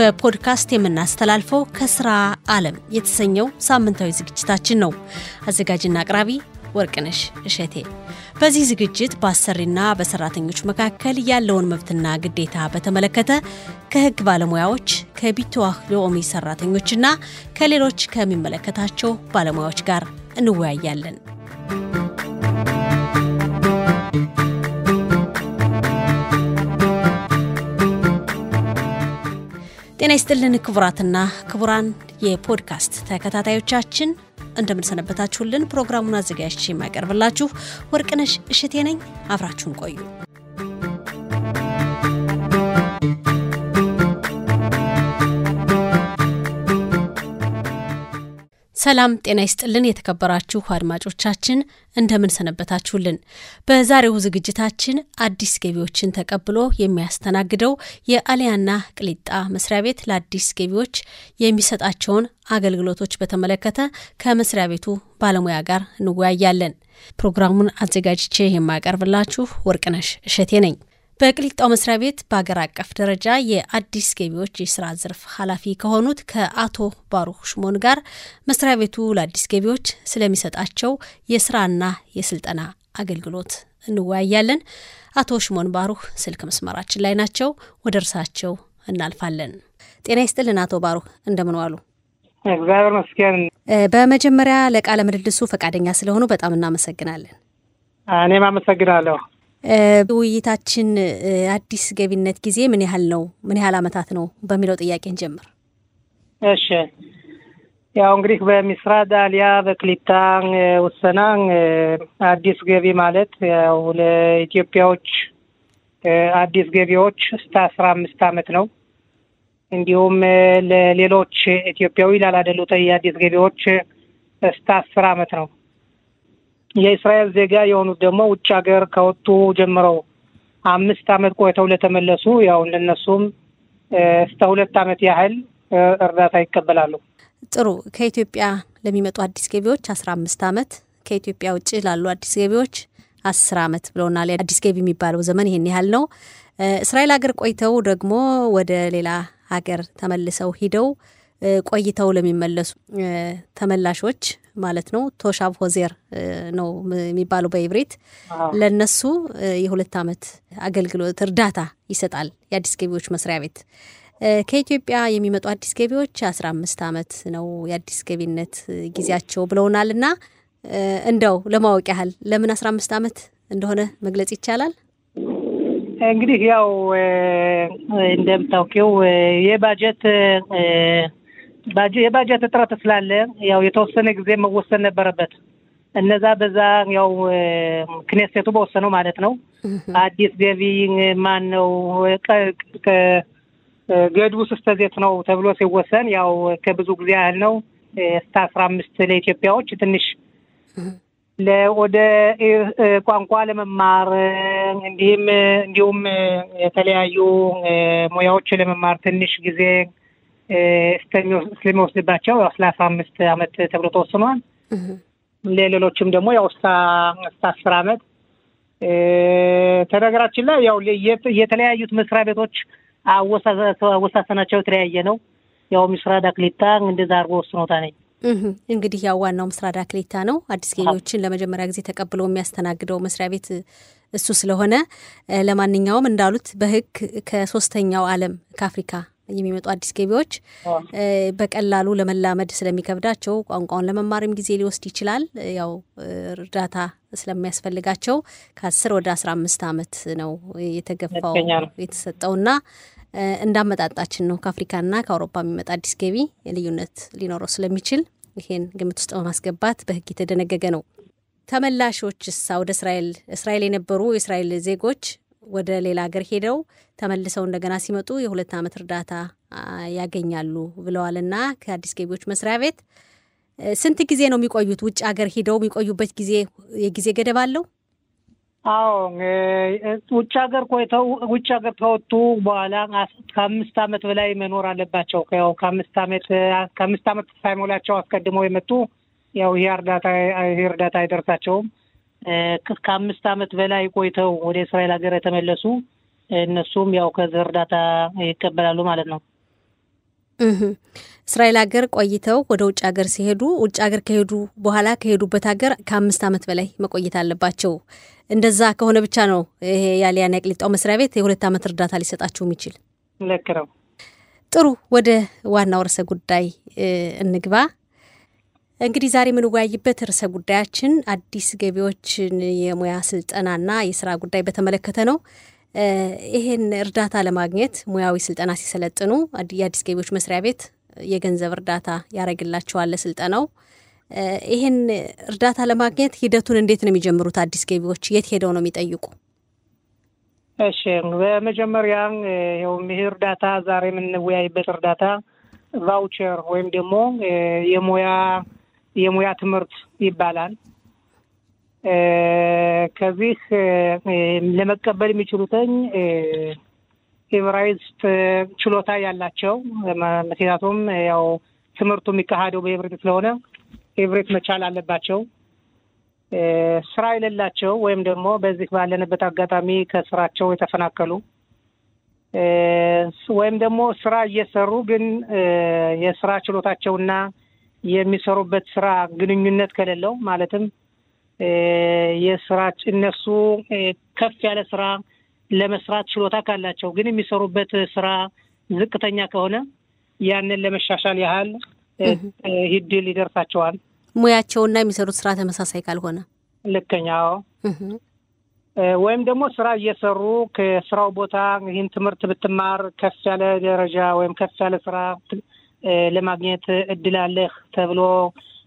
በፖድካስት የምናስተላልፈው ከስራ ዓለም የተሰኘው ሳምንታዊ ዝግጅታችን ነው። አዘጋጅና አቅራቢ ወርቅነሽ እሸቴ። በዚህ ዝግጅት በአሰሪና በሰራተኞች መካከል ያለውን መብትና ግዴታ በተመለከተ ከሕግ ባለሙያዎች ከቢትዋህ ሎሚ ሰራተኞችና ከሌሎች ከሚመለከታቸው ባለሙያዎች ጋር እንወያያለን። ጤና ይስጥልን ክቡራትና ክቡራን የፖድካስት ተከታታዮቻችን እንደምንሰነበታችሁልን። ፕሮግራሙን አዘጋጅቼ የማቀርብላችሁ ወርቅነሽ እሽቴ ነኝ። አብራችሁን ቆዩ። ሰላም ጤና ይስጥልን የተከበራችሁ አድማጮቻችን እንደምን ሰነበታችሁልን። በዛሬው ዝግጅታችን አዲስ ገቢዎችን ተቀብሎ የሚያስተናግደው የአሊያና ቅሊጣ መስሪያ ቤት ለአዲስ ገቢዎች የሚሰጣቸውን አገልግሎቶች በተመለከተ ከመስሪያ ቤቱ ባለሙያ ጋር እንወያያለን። ፕሮግራሙን አዘጋጅቼ የማቀርብላችሁ ወርቅነሽ እሸቴ ነኝ። በቅሊጣው መስሪያ ቤት በአገር አቀፍ ደረጃ የአዲስ ገቢዎች የስራ ዘርፍ ኃላፊ ከሆኑት ከአቶ ባሩክ ሽሞን ጋር መስሪያ ቤቱ ለአዲስ ገቢዎች ስለሚሰጣቸው የስራና የስልጠና አገልግሎት እንወያያለን። አቶ ሽሞን ባሩክ ስልክ መስመራችን ላይ ናቸው። ወደ እርሳቸው እናልፋለን። ጤና ይስጥልን አቶ ባሩክ እንደምን ዋሉ? እግዚአብሔር ይመስገን። በመጀመሪያ ለቃለ ምልልሱ ፈቃደኛ ስለሆኑ በጣም እናመሰግናለን። እኔም አመሰግናለሁ። ውይይታችን አዲስ ገቢነት ጊዜ ምን ያህል ነው? ምን ያህል አመታት ነው በሚለው ጥያቄ እንጀምር። እሺ፣ ያው እንግዲህ በሚስራድ አሊያ በክሊታ ውሰና አዲስ ገቢ ማለት ያው ለኢትዮጵያዎች አዲስ ገቢዎች እስከ አስራ አምስት አመት ነው። እንዲሁም ለሌሎች ኢትዮጵያዊ ላላደሉት የአዲስ ገቢዎች እስከ አስር አመት ነው። የእስራኤል ዜጋ የሆኑት ደግሞ ውጭ ሀገር ከወጡ ጀምረው አምስት አመት ቆይተው ለተመለሱ ያው እንደነሱም እስከ ሁለት አመት ያህል እርዳታ ይቀበላሉ። ጥሩ። ከኢትዮጵያ ለሚመጡ አዲስ ገቢዎች አስራ አምስት አመት ከኢትዮጵያ ውጭ ላሉ አዲስ ገቢዎች አስር አመት ብለውናል። አዲስ ገቢ የሚባለው ዘመን ይሄን ያህል ነው። እስራኤል ሀገር ቆይተው ደግሞ ወደ ሌላ ሀገር ተመልሰው ሂደው ቆይተው ለሚመለሱ ተመላሾች ማለት ነው ቶሻብ ሆዜር ነው የሚባለው በኢብሪት ለነሱ የሁለት አመት አገልግሎት እርዳታ ይሰጣል የአዲስ ገቢዎች መስሪያ ቤት። ከኢትዮጵያ የሚመጡ አዲስ ገቢዎች አስራ አምስት አመት ነው የአዲስ ገቢነት ጊዜያቸው ብለውናል። እና እንደው ለማወቅ ያህል ለምን አስራ አምስት አመት እንደሆነ መግለጽ ይቻላል? እንግዲህ ያው እንደምታውቂው የባጀት የባጀት እጥረት ስላለ ያው የተወሰነ ጊዜ መወሰን ነበረበት። እነዛ በዛ ያው ክኔሴቱ በወሰነው ማለት ነው። አዲስ ገቢ ማን ነው ገድቡ ስስተዜት ነው ተብሎ ሲወሰን ያው ከብዙ ጊዜ ያህል ነው እስከ አስራ አምስት ለኢትዮጵያዎች ትንሽ ወደ ቋንቋ ለመማር እንዲህም እንዲሁም የተለያዩ ሙያዎች ለመማር ትንሽ ጊዜ ስለሚወስድባቸው ያው ስለ አስራ አምስት አመት ተብሎ ተወስኗል። ለሌሎችም ደግሞ ያው እስከ አስር አመት ተነገራችን ላይ ያው የተለያዩት መስሪያ ቤቶች አወሳሰናቸው የተለያየ ነው። ያው ምስራድ አክሊታ እንደዛ አድርጎ ወስኖታ ነኝ። እንግዲህ ያው ዋናው ምስራድ አክሊታ ነው። አዲስ ገቢዎችን ለመጀመሪያ ጊዜ ተቀብሎ የሚያስተናግደው መስሪያ ቤት እሱ ስለሆነ ለማንኛውም እንዳሉት በህግ ከሶስተኛው ዓለም ከአፍሪካ የሚመጡ አዲስ ገቢዎች በቀላሉ ለመላመድ ስለሚከብዳቸው ቋንቋውን ለመማርም ጊዜ ሊወስድ ይችላል። ያው እርዳታ ስለሚያስፈልጋቸው ከአስር ወደ አስራ አምስት አመት ነው የተገፋው የተሰጠውና እንዳመጣጣችን ነው። ከአፍሪካና ከአውሮፓ የሚመጣ አዲስ ገቢ ልዩነት ሊኖረው ስለሚችል ይሄን ግምት ውስጥ በማስገባት በህግ የተደነገገ ነው። ተመላሾችሳ ወደ እስራኤል እስራኤል የነበሩ የእስራኤል ዜጎች ወደ ሌላ ሀገር ሄደው ተመልሰው እንደገና ሲመጡ የሁለት ዓመት እርዳታ ያገኛሉ ብለዋልና ከአዲስ ገቢዎች መስሪያ ቤት ስንት ጊዜ ነው የሚቆዩት? ውጭ ሀገር ሂደው የሚቆዩበት ጊዜ የጊዜ ገደብ አለው? አዎ ውጭ ሀገር ቆይተው ውጭ ሀገር ከወጡ በኋላ ከአምስት ዓመት በላይ መኖር አለባቸው። ያው ከአምስት ዓመት ከአምስት ዓመት ሳይሞላቸው አስቀድመው የመጡ ያው ይህ እርዳታ ይህ እርዳታ አይደርሳቸውም። ከአምስት ዓመት በላይ ቆይተው ወደ እስራኤል ሀገር የተመለሱ እነሱም ያው ከዚህ እርዳታ ይቀበላሉ ማለት ነው። እስራኤል ሀገር ቆይተው ወደ ውጭ ሀገር ሲሄዱ ውጭ ሀገር ከሄዱ በኋላ ከሄዱበት ሀገር ከአምስት ዓመት በላይ መቆየት አለባቸው። እንደዛ ከሆነ ብቻ ነው ይሄ የአልያና የቅሊጣው መስሪያ ቤት የሁለት ዓመት እርዳታ ሊሰጣችሁ የሚችል። ልክ ነው። ጥሩ፣ ወደ ዋናው ርዕሰ ጉዳይ እንግባ። እንግዲህ ዛሬ የምንወያይበት ርዕሰ ጉዳያችን አዲስ ገቢዎችን የሙያ ስልጠናና የስራ ጉዳይ በተመለከተ ነው። ይሄን እርዳታ ለማግኘት ሙያዊ ስልጠና ሲሰለጥኑ የአዲስ ገቢዎች መስሪያ ቤት የገንዘብ እርዳታ ያደርግላቸዋል ለስልጠናው። ይሄን እርዳታ ለማግኘት ሂደቱን እንዴት ነው የሚጀምሩት? አዲስ ገቢዎች የት ሄደው ነው የሚጠይቁ? እሺ፣ በመጀመሪያ ይህ እርዳታ ዛሬ የምንወያይበት እርዳታ ואוצ'ר ወይም ደግሞ የሙያ የሙያ ትምህርት ይባላል። ከዚህ ለመቀበል የሚችሉት የኤብራይስጥ ችሎታ ያላቸው ምክንያቱም ያው ትምህርቱ የሚካሄደው በ עברית ስለሆነ עברית መቻል አለባቸው። ስራ የሌላቸው ወይም ደግሞ በዚህ ባለንበት አጋጣሚ ከስራቸው የተፈናቀሉ ወይም ደግሞ ስራ እየሰሩ ግን የስራ ችሎታቸውና የሚሰሩበት ስራ ግንኙነት ከሌለው ማለትም የስራ እነሱ ከፍ ያለ ስራ ለመስራት ችሎታ ካላቸው ግን የሚሰሩበት ስራ ዝቅተኛ ከሆነ ያንን ለመሻሻል ያህል እድል ይደርሳቸዋል። ሙያቸውና የሚሰሩት ስራ ተመሳሳይ ካልሆነ ልከኛው ወይም ደግሞ ስራ እየሰሩ ከስራው ቦታ ይህን ትምህርት ብትማር ከፍ ያለ ደረጃ ወይም ከፍ ያለ ስራ ለማግኘት እድል አለህ ተብሎ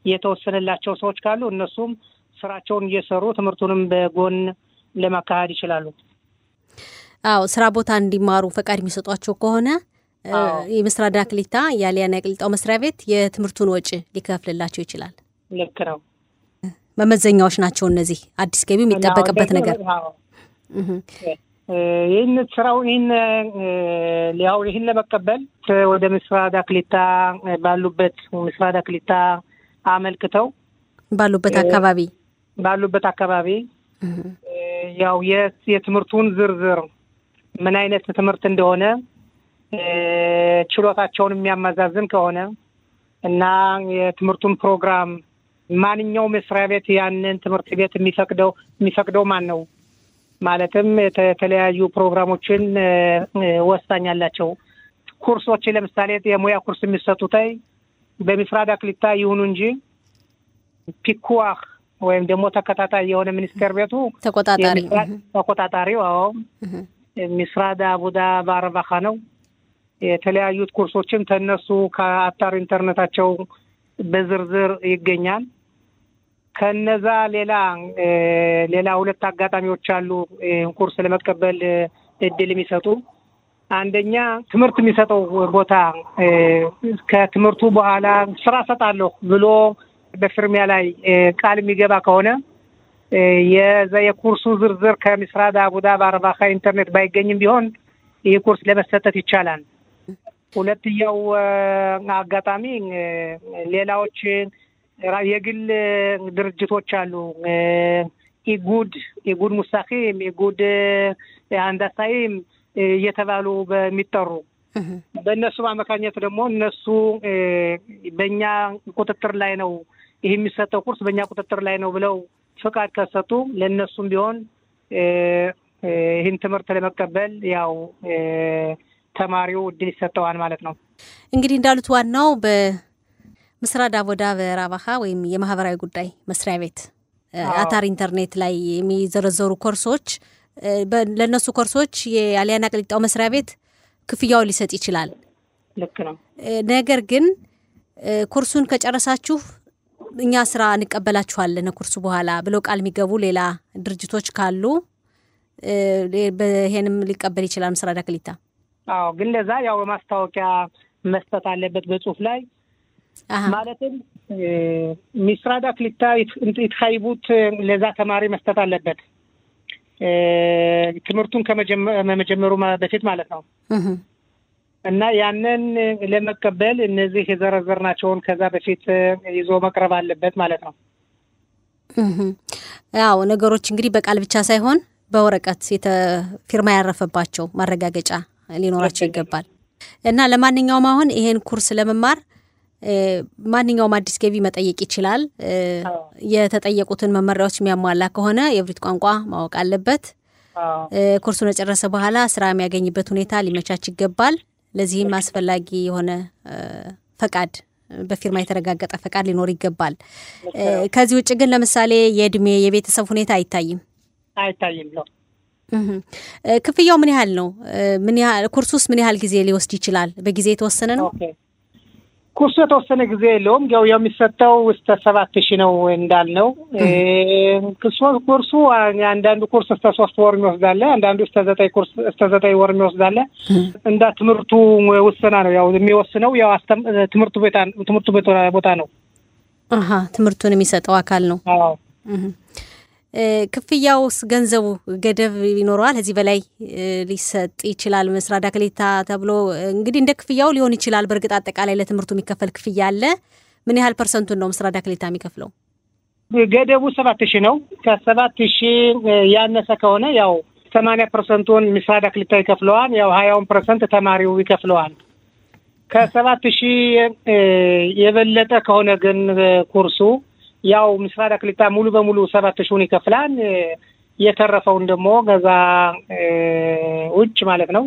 የተወሰነላቸው ሰዎች ካሉ እነሱም ስራቸውን እየሰሩ ትምህርቱንም በጎን ለማካሄድ ይችላሉ። አዎ ስራ ቦታ እንዲማሩ ፈቃድ የሚሰጧቸው ከሆነ የመስራዳ ክሊታ የአልያና የቅሊጣው መስሪያ ቤት የትምህርቱን ወጪ ሊከፍልላቸው ይችላል። ልክ ነው። መመዘኛዎች ናቸው እነዚህ። አዲስ ገቢ የሚጠበቅበት ነገር ይህን ስራው ይህን ያው ይህን ለመቀበል ወደ ምስራዳ ክሊታ ባሉበት ምስራዳ ክሊታ አመልክተው ባሉበት አካባቢ ባሉበት አካባቢ ያው የትምህርቱን ዝርዝር ምን አይነት ትምህርት እንደሆነ ችሎታቸውን የሚያመዛዝን ከሆነ እና የትምህርቱን ፕሮግራም ማንኛውም መስሪያ ቤት ያንን ትምህርት ቤት የሚፈቅደው የሚፈቅደው ማን ነው? ማለትም የተለያዩ ፕሮግራሞችን ወሳኝ አላቸው። ኩርሶች ለምሳሌ የሙያ ኩርስ የሚሰጡት በሚስራዳ ክሊታ ይሁኑ እንጂ ፒኩዋህ ወይም ደግሞ ተከታታይ የሆነ ሚኒስቴር ቤቱ ተቆጣጣሪ ተቆጣጣሪው አዎ ሚስራዳ አቡዳ ባረባኻ ነው። የተለያዩት ኩርሶችም ተነሱ ከአታር ኢንተርኔታቸው በዝርዝር ይገኛል። ከነዛ ሌላ ሌላ ሁለት አጋጣሚዎች አሉ ኩርስ ለመቀበል እድል የሚሰጡ አንደኛ ትምህርት የሚሰጠው ቦታ ከትምህርቱ በኋላ ስራ ሰጣለሁ ብሎ በፍርሚያ ላይ ቃል የሚገባ ከሆነ የዛ የኩርሱ ዝርዝር ከሚስራድ አቡዳ በአረባካ ኢንተርኔት ባይገኝም ቢሆን ይህ ኩርስ ለመሰጠት ይቻላል። ሁለትኛው አጋጣሚ ሌላዎች የግል ድርጅቶች አሉ። ኢጉድ ኢጉድ ሙሳኪም ኢጉድ አንዳሳይም እየተባሉ በሚጠሩ በእነሱ አማካኝነት ደግሞ እነሱ በእኛ ቁጥጥር ላይ ነው ይህ የሚሰጠው ኩርስ በእኛ ቁጥጥር ላይ ነው ብለው ፍቃድ ከሰጡ ለእነሱም ቢሆን ይህን ትምህርት ለመቀበል ያው ተማሪው እድል ይሰጠዋል ማለት ነው። እንግዲህ እንዳሉት ዋናው በምስራድ አቦዳ በራባካ ወይም የማህበራዊ ጉዳይ መስሪያ ቤት አታር ኢንተርኔት ላይ የሚዘረዘሩ ኮርሶች ለእነሱ ኮርሶች የአልያና ቅሊጣው መስሪያ ቤት ክፍያውን ሊሰጥ ይችላል። ልክ ነው። ነገር ግን ኩርሱን ከጨረሳችሁ እኛ ስራ እንቀበላችኋለን ኩርሱ በኋላ ብለው ቃል የሚገቡ ሌላ ድርጅቶች ካሉ ይሄንም ሊቀበል ይችላል ምስራዳ ክሊታ። አዎ፣ ግን ለዛ ያው በማስታወቂያ መስጠት አለበት በጽሁፍ ላይ ማለትም ሚስራዳ ክሊታ ይትካይቡት ለዛ ተማሪ መስጠት አለበት ትምህርቱን ከመጀመሩ በፊት ማለት ነው። እና ያንን ለመቀበል እነዚህ የዘረዘርናቸውን ከዛ በፊት ይዞ መቅረብ አለበት ማለት ነው። ያው ነገሮች እንግዲህ በቃል ብቻ ሳይሆን በወረቀት ፊርማ ያረፈባቸው ማረጋገጫ ሊኖራቸው ይገባል። እና ለማንኛውም አሁን ይሄን ኩርስ ለመማር ማንኛውም አዲስ ገቢ መጠየቅ ይችላል። የተጠየቁትን መመሪያዎች የሚያሟላ ከሆነ የእብሪት ቋንቋ ማወቅ አለበት። ኩርሱን የጨረሰ በኋላ ስራ የሚያገኝበት ሁኔታ ሊመቻች ይገባል። ለዚህም አስፈላጊ የሆነ ፈቃድ በፊርማ የተረጋገጠ ፈቃድ ሊኖር ይገባል። ከዚህ ውጭ ግን ለምሳሌ የእድሜ የቤተሰብ ሁኔታ አይታይም አይታይም ነው። ክፍያው ምን ያህል ነው? ምን ያህል ኩርሱስ ምን ያህል ጊዜ ሊወስድ ይችላል? በጊዜ የተወሰነ ነው? ኩርሱ የተወሰነ ጊዜ የለውም። ያው የሚሰጠው እስከ ሰባት ሺህ ነው እንዳልነው። ኩርሱ አንዳንዱ ኩርስ እስከ ሶስት ወር የሚወስዳለ፣ አንዳንዱ እስከ ዘጠኝ ኩርስ እስከ ዘጠኝ ወር የሚወስዳለ። እንደ ትምህርቱ ውስና ነው። ያው የሚወስነው ያው ትምህርቱ ቤታ ትምህርቱ ቦታ ነው። ትምህርቱን የሚሰጠው አካል ነው። አዎ ክፍያውስ ገንዘቡ ገደብ ይኖረዋል? ከዚህ በላይ ሊሰጥ ይችላል? መስራዳ ክሌታ ተብሎ እንግዲህ እንደ ክፍያው ሊሆን ይችላል። በእርግጥ አጠቃላይ ለትምህርቱ የሚከፈል ክፍያ አለ። ምን ያህል percent ኡን ነው משרד הקליטה የሚከፍለው? ገደቡ ሰባት ሺህ ነው። ከሰባት ሺህ ያነሰ ከሆነ ያው ሰማንያ percent ኡን משרד הקליטה ይከፍለዋል። ያው ሀያውን percent ተማሪው ይከፍለዋል። ከሰባት ሺህ የበለጠ ከሆነ ግን קורס ኡ ያው משרד הקליטה ሙሉ በሙሉ ሰባት ሺውን ይከፍላል። የተረፈውን ደግሞ ከዛ ውጭ ማለት ነው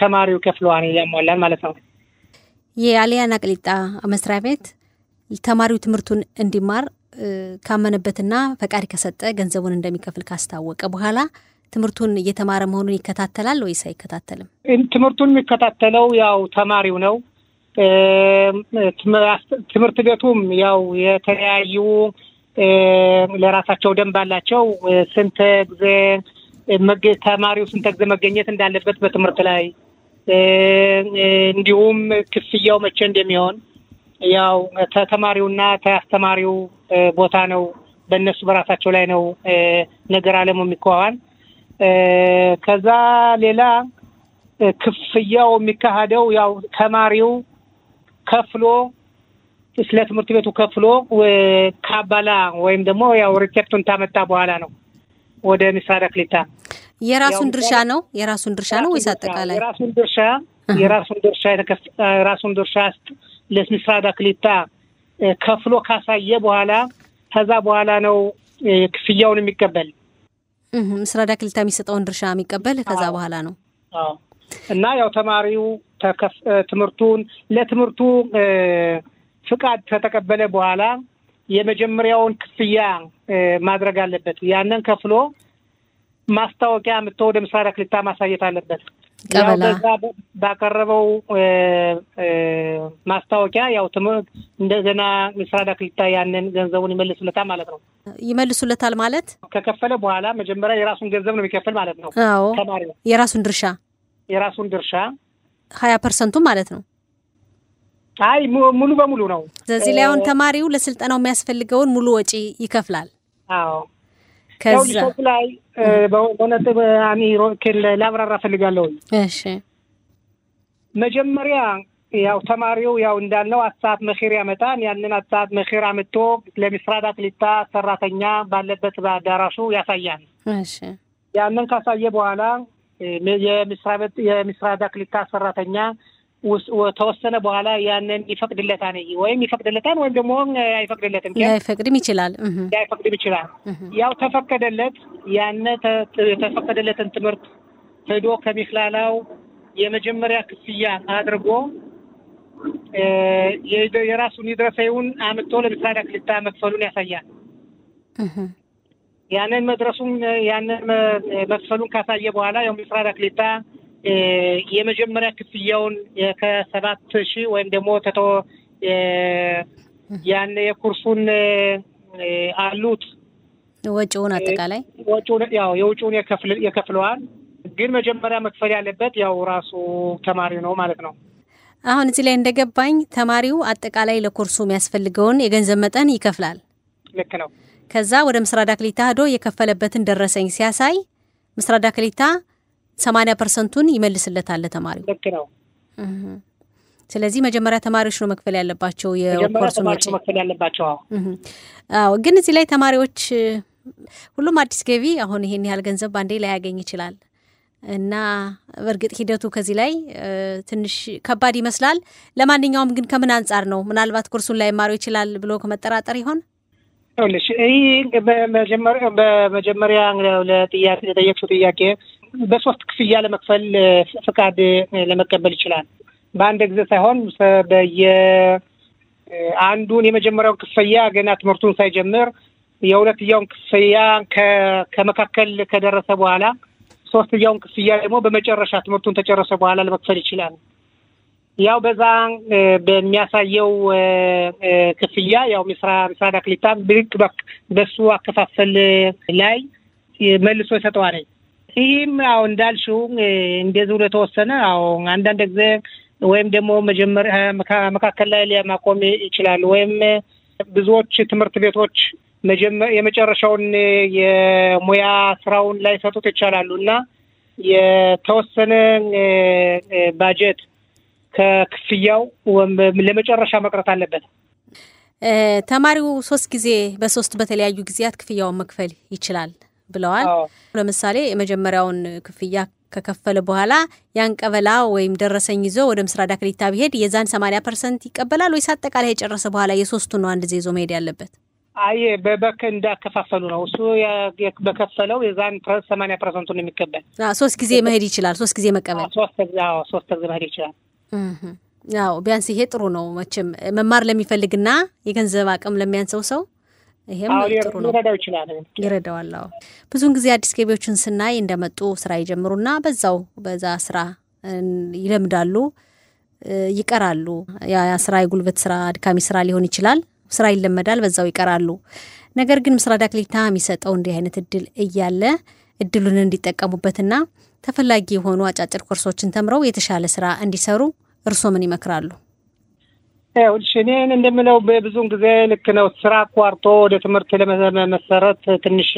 ተማሪው ከፍለዋን ያሟላል ማለት ነው። የአሊያና ቅሊጣ መስሪያ ቤት ተማሪው ትምህርቱን እንዲማር ካመነበትና ፈቃድ ከሰጠ ገንዘቡን እንደሚከፍል ካስታወቀ በኋላ ትምህርቱን እየተማረ መሆኑን ይከታተላል ወይስ አይከታተልም? ትምህርቱን የሚከታተለው ያው ተማሪው ነው። ትምህርት ቤቱም ያው የተለያዩ ለራሳቸው ደንብ አላቸው። ስንት ጊዜ ተማሪው ስንት ጊዜ መገኘት እንዳለበት በትምህርት ላይ እንዲሁም ክፍያው መቼ እንደሚሆን ያው ተተማሪውና ተአስተማሪው ቦታ ነው። በእነሱ በራሳቸው ላይ ነው ነገር አለሙ የሚከዋን ከዛ ሌላ ክፍያው የሚካሄደው ያው ተማሪው ከፍሎ ስለ ትምህርት ቤቱ ከፍሎ ካባላ ወይም ደግሞ ያው ሪኬፕቱን ታመጣ በኋላ ነው ወደ ሚስራዳ ክሊታ የራሱን ድርሻ ነው? የራሱን ድርሻ ነው ወይስ አጠቃላይ? የራሱን ድርሻ የራሱን ድርሻ የራሱን ድርሻ ለሚስራዳ ክሊታ ከፍሎ ካሳየ በኋላ ከዛ በኋላ ነው ክፍያውን የሚቀበል። ምስራዳ ክሊታ የሚሰጠውን ድርሻ የሚቀበል ከዛ በኋላ ነው። እና ያው ተማሪው ትምህርቱን ለትምህርቱ ፍቃድ ከተቀበለ በኋላ የመጀመሪያውን ክፍያ ማድረግ አለበት። ያንን ከፍሎ ማስታወቂያ ምቶ ወደ ምስራዳ ክሊታ ማሳየት አለበት። በዛ ባቀረበው ማስታወቂያ ያው እንደገና ምስራዳ ክሊታ ያንን ገንዘቡን ይመልሱለታል ማለት ነው። ይመልሱለታል ማለት ከከፈለ በኋላ መጀመሪያ የራሱን ገንዘብ ነው የሚከፍል ማለት ነው። አዎ ተማሪው የራሱን ድርሻ የራሱን ድርሻ ሀያ percent ኡ ማለት ነው። አይ ሙሉ በሙሉ ነው። ስለዚህ ላይ አሁን ተማሪው ለስልጠናው የሚያስፈልገውን ሙሉ ወጪ ይከፍላል። አዎ ከዛ ላይ በእውነት አሚሮ ላብራራ ፈልጋለሁ። እሺ መጀመሪያ ያው ተማሪው ያው እንዳልነው הצעת מחיר ያመጣን ያንን הצעת מחיר አምጥቶ ለ משרד הקליטה ሰራተኛ ባለበት በአዳራሹ ያሳያል። ያንን ካሳየ በኋላ የሚስራዳ ክሊታ ሰራተኛ ተወሰነ በኋላ ያንን ይፈቅድለታል ወይም ይፈቅድለታል ወይም ደግሞ አይፈቅድለትም። ላይፈቅድም ይችላል። ላይፈቅድም ይችላል። ያው ተፈቀደለት ያነ የተፈቀደለትን ትምህርት ሄዶ ከሚክላላው የመጀመሪያ ክፍያ አድርጎ የራሱን ይድረሰውን አምጥቶ ለምስራዳ ክሊታ መክፈሉን ያሳያል። ያንን መድረሱን ያንን መክፈሉን ካሳየ በኋላ ያው ምስራዳ ክሊታ የመጀመሪያ ክፍያውን ከሰባት ሺህ ወይም ደግሞ ተቶ ያን የኩርሱን አሉት ወጪውን አጠቃላይ ወጪውን ያው የውጪውን የከፍለዋል። ግን መጀመሪያ መክፈል ያለበት ያው ራሱ ተማሪው ነው ማለት ነው። አሁን እዚህ ላይ እንደገባኝ ተማሪው አጠቃላይ ለኮርሱ የሚያስፈልገውን የገንዘብ መጠን ይከፍላል። ልክ ነው። ከዛ ወደ משרד הקליטה ሄዶ የከፈለበትን ደረሰኝ ሲያሳይ משרד הקליטה ሰማንያ percent ኡን ይመልስለታል ተማሪው። ልክ ነው። ስለዚህ መጀመሪያ ተማሪዎች ነው መክፈል ያለባቸው የኮርሱን ወጪ መክፈል ያለባቸው። አዎ፣ ግን እዚህ ላይ ተማሪዎች ሁሉም አዲስ ገቢ አሁን ይሄን ያህል ገንዘብ በአንዴ ላያገኝ ይችላል። እና በእርግጥ ሂደቱ ከዚህ ላይ ትንሽ ከባድ ይመስላል። ለማንኛውም ግን ከምን አንጻር ነው ምናልባት ኩርሱን ላይ ይችላል ብሎ ከመጠራጠር ይሆን? ይኸውልሽ ይህ በመጀመሪያ ለጥያቄ ለጠየቅሽው ጥያቄ በሶስት ክፍያ ለመክፈል ፍቃድ ለመቀበል ይችላል። በአንድ ጊዜ ሳይሆን በየ አንዱን የመጀመሪያውን ክፍያ ገና ትምህርቱን ሳይጀምር የሁለትያውን ክፍያ ከመካከል ከደረሰ በኋላ ሶስትያውን ክፍያ ደግሞ በመጨረሻ ትምህርቱን ተጨረሰ በኋላ ለመክፈል ይችላል። ያው በዛ በሚያሳየው ክፍያ ያው ሚስራድ አክሊታ ብቅ በሱ አከፋፈል ላይ መልሶ ይሰጠዋል። ይህም ያው እንዳልሽው እንደዚህ ብሎ የተወሰነ አዎ አንዳንድ ጊዜ ወይም ደግሞ መጀመሪያ መካከል ላይ ሊያማቆም ይችላሉ። ወይም ብዙዎች ትምህርት ቤቶች የመጨረሻውን የሙያ ስራውን ላይሰጡት ይቻላሉ እና የተወሰነ ባጀት ከክፍያው ለመጨረሻ መቅረት አለበት። ተማሪው ሶስት ጊዜ በሶስት በተለያዩ ጊዜያት ክፍያውን መክፈል ይችላል ብለዋል። ለምሳሌ የመጀመሪያውን ክፍያ ከከፈለ በኋላ ያን קבלה ወይም ደረሰኝ ይዞ ወደ משרד הקליטה ቢሄድ የዛን ሰማንያ percent ይቀበላል ወይስ አጠቃላይ ከጨረሰ በኋላ የሶስቱ ነው አንድ ጊዜ ይዞ መሄድ ያለበት? አይ በበክ እንዳከፋፈሉ ነው። እሱ በከፈለው የዛን ሰማንያ percent ኡን ነው የሚቀበል። ሶስት ጊዜ መሄድ ይችላል። ሶስት ጊዜ መቀበል ሶስት ጊዜ መሄድ ይችላል። ያው ቢያንስ ይሄ ጥሩ ነው መቼም መማር ለሚፈልግና የገንዘብ አቅም ለሚያንሰው ሰው ይሄም ጥሩ ነው፣ ይረዳዋል። አዎ ብዙውን ጊዜ አዲስ ገቢዎችን ስናይ እንደመጡ ስራ ይጀምሩና በዛው በዛ ስራ ይለምዳሉ፣ ይቀራሉ። ያ ስራ የጉልበት ስራ፣ አድካሚ ስራ ሊሆን ይችላል። ስራ ይለመዳል፣ በዛው ይቀራሉ። ነገር ግን ምስራድ አክሊታ የሚሰጠው እንዲህ አይነት እድል እያለ እድሉን እንዲጠቀሙበትና ተፈላጊ የሆኑ አጫጭር ኮርሶችን ተምረው የተሻለ ስራ እንዲሰሩ እርስዎ ምን ይመክራሉ? ይኸውልሽ እኔን እንደምለው በብዙውን ጊዜ ልክ ነው። ስራ አቋርጦ ወደ ትምህርት ለመሰረት ትንሽ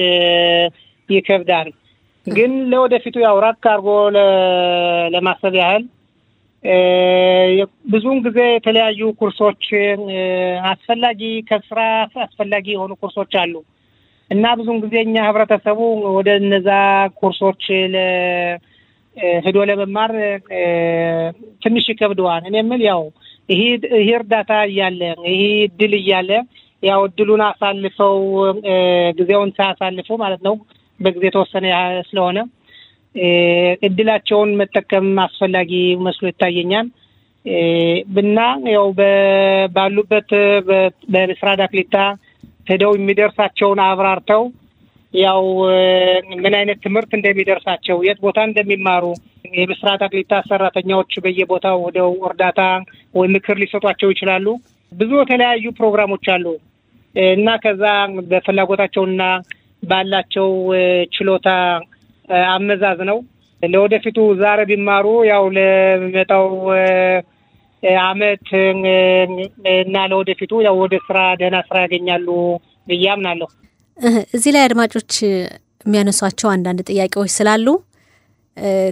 ይከብዳል። ግን ለወደፊቱ ያው ራቅ አድርጎ ለማሰብ ያህል ብዙውን ጊዜ የተለያዩ ኩርሶች አስፈላጊ ከስራ አስፈላጊ የሆኑ ኩርሶች አሉ እና ብዙውን ጊዜ እኛ ህብረተሰቡ ወደ እነዛ ኩርሶች ሄዶ ለመማር ትንሽ ይከብደዋል። እኔ የምል ያው ይሄ እርዳታ እያለ ይሄ እድል እያለ ያው እድሉን አሳልፈው ጊዜውን ሳያሳልፉ ማለት ነው በጊዜ የተወሰነ ስለሆነ እድላቸውን መጠቀም አስፈላጊ መስሎ ይታየኛል እና ያው ባሉበት በምስራድ አክሊታ ሄደው የሚደርሳቸውን አብራርተው ያው ምን አይነት ትምህርት እንደሚደርሳቸው የት ቦታ እንደሚማሩ የምስራቅ አክሊታ ሰራተኛዎች በየቦታው ወደው እርዳታ ወይ ምክር ሊሰጧቸው ይችላሉ። ብዙ የተለያዩ ፕሮግራሞች አሉ እና ከዛ በፍላጎታቸውና ባላቸው ችሎታ አመዛዝ ነው ለወደፊቱ ዛሬ ቢማሩ ያው ለሚመጣው አመት እና ለወደፊቱ ያው ወደ ስራ ደህና ስራ ያገኛሉ ብዬ አምናለሁ። እዚህ ላይ አድማጮች የሚያነሷቸው አንዳንድ ጥያቄዎች ስላሉ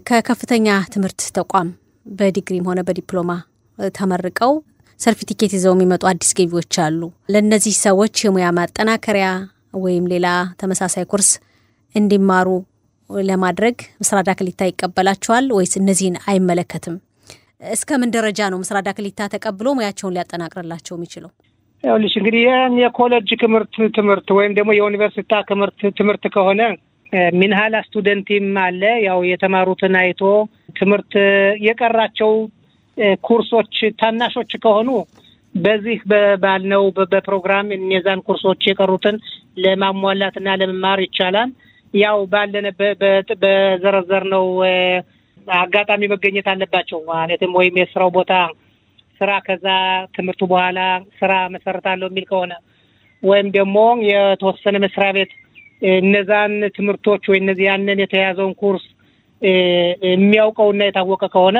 ከከፍተኛ ትምህርት ተቋም በዲግሪም ሆነ በዲፕሎማ ተመርቀው ሰርቲፊኬት ይዘው የሚመጡ አዲስ ገቢዎች አሉ። ለእነዚህ ሰዎች የሙያ ማጠናከሪያ ወይም ሌላ ተመሳሳይ ኮርስ እንዲማሩ ለማድረግ משרד הקליטה ይቀበላቸዋል ወይስ እነዚህን አይመለከትም? እስከ ምን ደረጃ ነው משרד הקליטה ተቀብሎ ሙያቸውን ሊያጠናቅርላቸው የሚችለው? ይኸውልሽ እንግዲህ የኮሌጅ ትምህርት ትምህርት ወይም ደግሞ የዩኒቨርሲቲ ትምህርት ትምህርት ከሆነ מנהל הסטודנטים አለ። ያው የተማሩትን አይቶ ትምህርት የቀራቸው ኩርሶች ታናሾች ከሆኑ በዚህ ባልነው በፕሮግራም እነዛን ኩርሶች የቀሩትን ለማሟላትና ለመማር ይቻላል። ያው ባለን በዘረዘርነው አጋጣሚ መገኘት አለባቸው ማለትም ወይም የስራው ቦታ ስራ ከዛ ትምህርቱ በኋላ ስራ መሰረታለሁ የሚል ከሆነ ወይም ደግሞ የተወሰነ መስሪያ ቤት እነዛን ትምህርቶች ወይ እነዚህ ያንን የተያዘውን ኩርስ የሚያውቀውና የታወቀ ከሆነ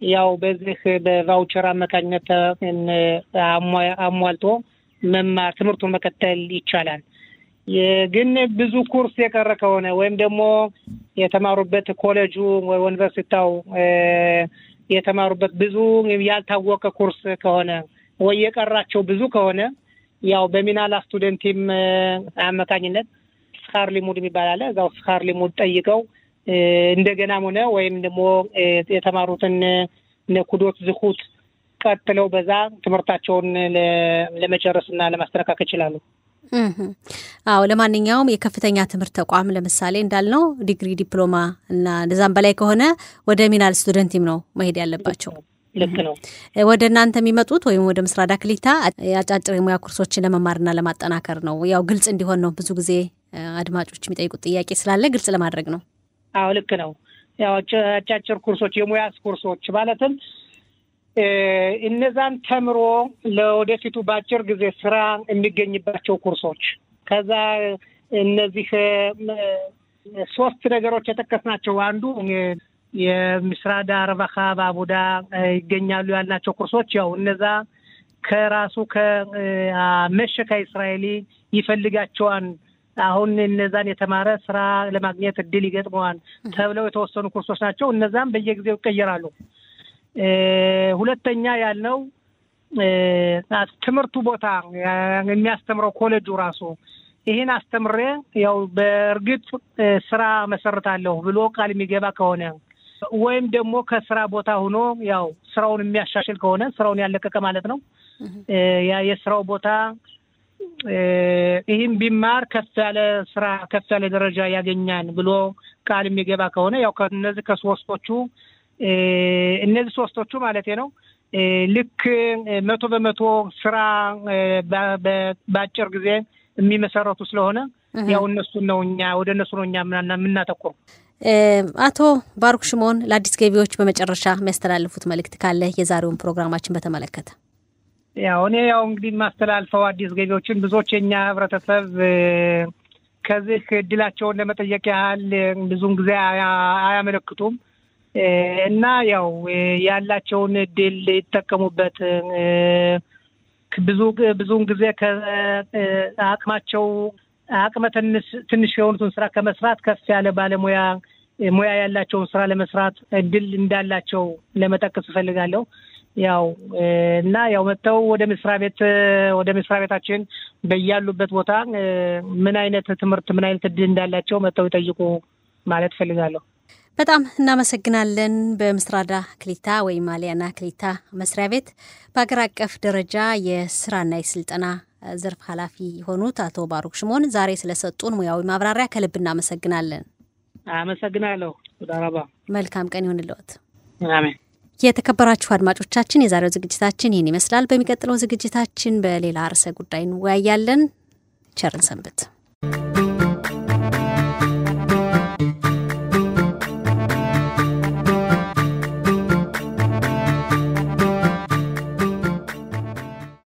ያው በዚህ በቫውቸር አማካኝነት አሟልቶ መማር ትምህርቱን መቀጠል ይቻላል። ግን ብዙ ኩርስ የቀረ ከሆነ ወይም ደግሞ የተማሩበት ኮሌጁ ወይ ዩኒቨርሲታው የተማሩበት ብዙ ያልታወቀ ኩርስ ከሆነ ወይ የቀራቸው ብዙ ከሆነ ያው በሚናላ ስቱደንቲም አማካኝነት שכר לימוד የሚባል አለ። እዛው שכר לימוד ጠይቀው እንደገናም ሆነ ወይም ደግሞ የተማሩትን נקודות זכות ቀጥለው በዛ ትምህርታቸውን ለመጨረስ እና ለማስተካከል ይችላሉ። አዎ ለማንኛውም የከፍተኛ ትምህርት ተቋም ለምሳሌ እንዳልነው ዲግሪ፣ ዲፕሎማ እና እንደዛም በላይ ከሆነ ወደ מנהל הסטודנטים ነው መሄድ ያለባቸው። ልክ ነው። ወደ እናንተ የሚመጡት ወይም ወደ משרד הקליטה አጫጭር የሙያ ኩርሶችን ለመማርና ለማጠናከር ነው። ያው ግልጽ እንዲሆን ነው። ብዙ ጊዜ አድማጮች የሚጠይቁት ጥያቄ ስላለ ግልጽ ለማድረግ ነው። አዎ ልክ ነው። ያው አጫጭር ኩርሶች የሙያ ኩርሶች ማለትም እነዛን ተምሮ ለወደፊቱ በአጭር ጊዜ ስራ የሚገኝባቸው ኩርሶች ከዛ እነዚህ ሶስት ነገሮች የጠቀስናቸው አንዱ የምስራዳ ረባካ ባቡዳ ይገኛሉ ያልናቸው ኩርሶች ያው እነዛ ከራሱ ከመሸካ እስራኤሊ ይፈልጋቸዋን አሁን እነዛን የተማረ ስራ ለማግኘት እድል ይገጥመዋል ተብለው የተወሰኑ ኩርሶች ናቸው። እነዛም በየጊዜው ይቀየራሉ። ሁለተኛ ያልነው ትምህርቱ ቦታ የሚያስተምረው ኮሌጁ ራሱ ይህን አስተምሬ ያው በእርግጥ ስራ መሰረታለሁ ብሎ ቃል የሚገባ ከሆነ ወይም ደግሞ ከስራ ቦታ ሆኖ ያው ስራውን የሚያሻሽል ከሆነ ስራውን ያለቀቀ ማለት ነው። ያ የስራው ቦታ ይህም ቢማር ከፍ ያለ ስራ ከፍ ያለ ደረጃ ያገኛል ብሎ ቃል የሚገባ ከሆነ ያው ከእነዚህ ከሶስቶቹ እነዚህ ሶስቶቹ ማለት ነው ልክ መቶ በመቶ ስራ በአጭር ጊዜ የሚመሰረቱ ስለሆነ ያው እነሱን ነው እኛ ወደ እነሱ ነው እኛ የምናተኩሩ። አቶ ባሩክ ሽሞን ለአዲስ ገቢዎች በመጨረሻ የሚያስተላልፉት መልእክት ካለ የዛሬውን ፕሮግራማችን በተመለከተ። ያው እኔ ያው እንግዲህ የማስተላልፈው አዲስ ገቢዎችን ብዙዎች የኛ ህብረተሰብ ከዚህ እድላቸውን ለመጠየቅ ያህል ብዙውን ጊዜ አያመለክቱም እና ያው ያላቸውን እድል ይጠቀሙበት። ብዙ ብዙውን ጊዜ ከአቅማቸው አቅመ ትንሽ የሆኑትን ስራ ከመስራት ከፍ ያለ ባለሙያ ሙያ ያላቸውን ስራ ለመስራት እድል እንዳላቸው ለመጠቀስ እፈልጋለሁ። ያው እና ያው መጥተው ወደ መስሪያ ቤት ወደ መስሪያ ቤታችን በያሉበት ቦታ ምን አይነት ትምህርት ምን አይነት እድል እንዳላቸው መጥተው ይጠይቁ ማለት እፈልጋለሁ። በጣም እናመሰግናለን። በምስራዳ ክሊታ ወይም አሊያና ክሊታ መስሪያ ቤት በሀገር አቀፍ ደረጃ የስራና የስልጠና ዘርፍ ኃላፊ የሆኑት አቶ ባሩክ ሽሞን ዛሬ ስለሰጡን ሙያዊ ማብራሪያ ከልብ እናመሰግናለን። አመሰግናለሁ። ዳራባ መልካም ቀን ይሁንልዎት። አሜን። የተከበራችሁ አድማጮቻችን የዛሬው ዝግጅታችን ይህን ይመስላል። በሚቀጥለው ዝግጅታችን በሌላ ርዕሰ ጉዳይ እንወያያለን። ቸርን ሰንብት።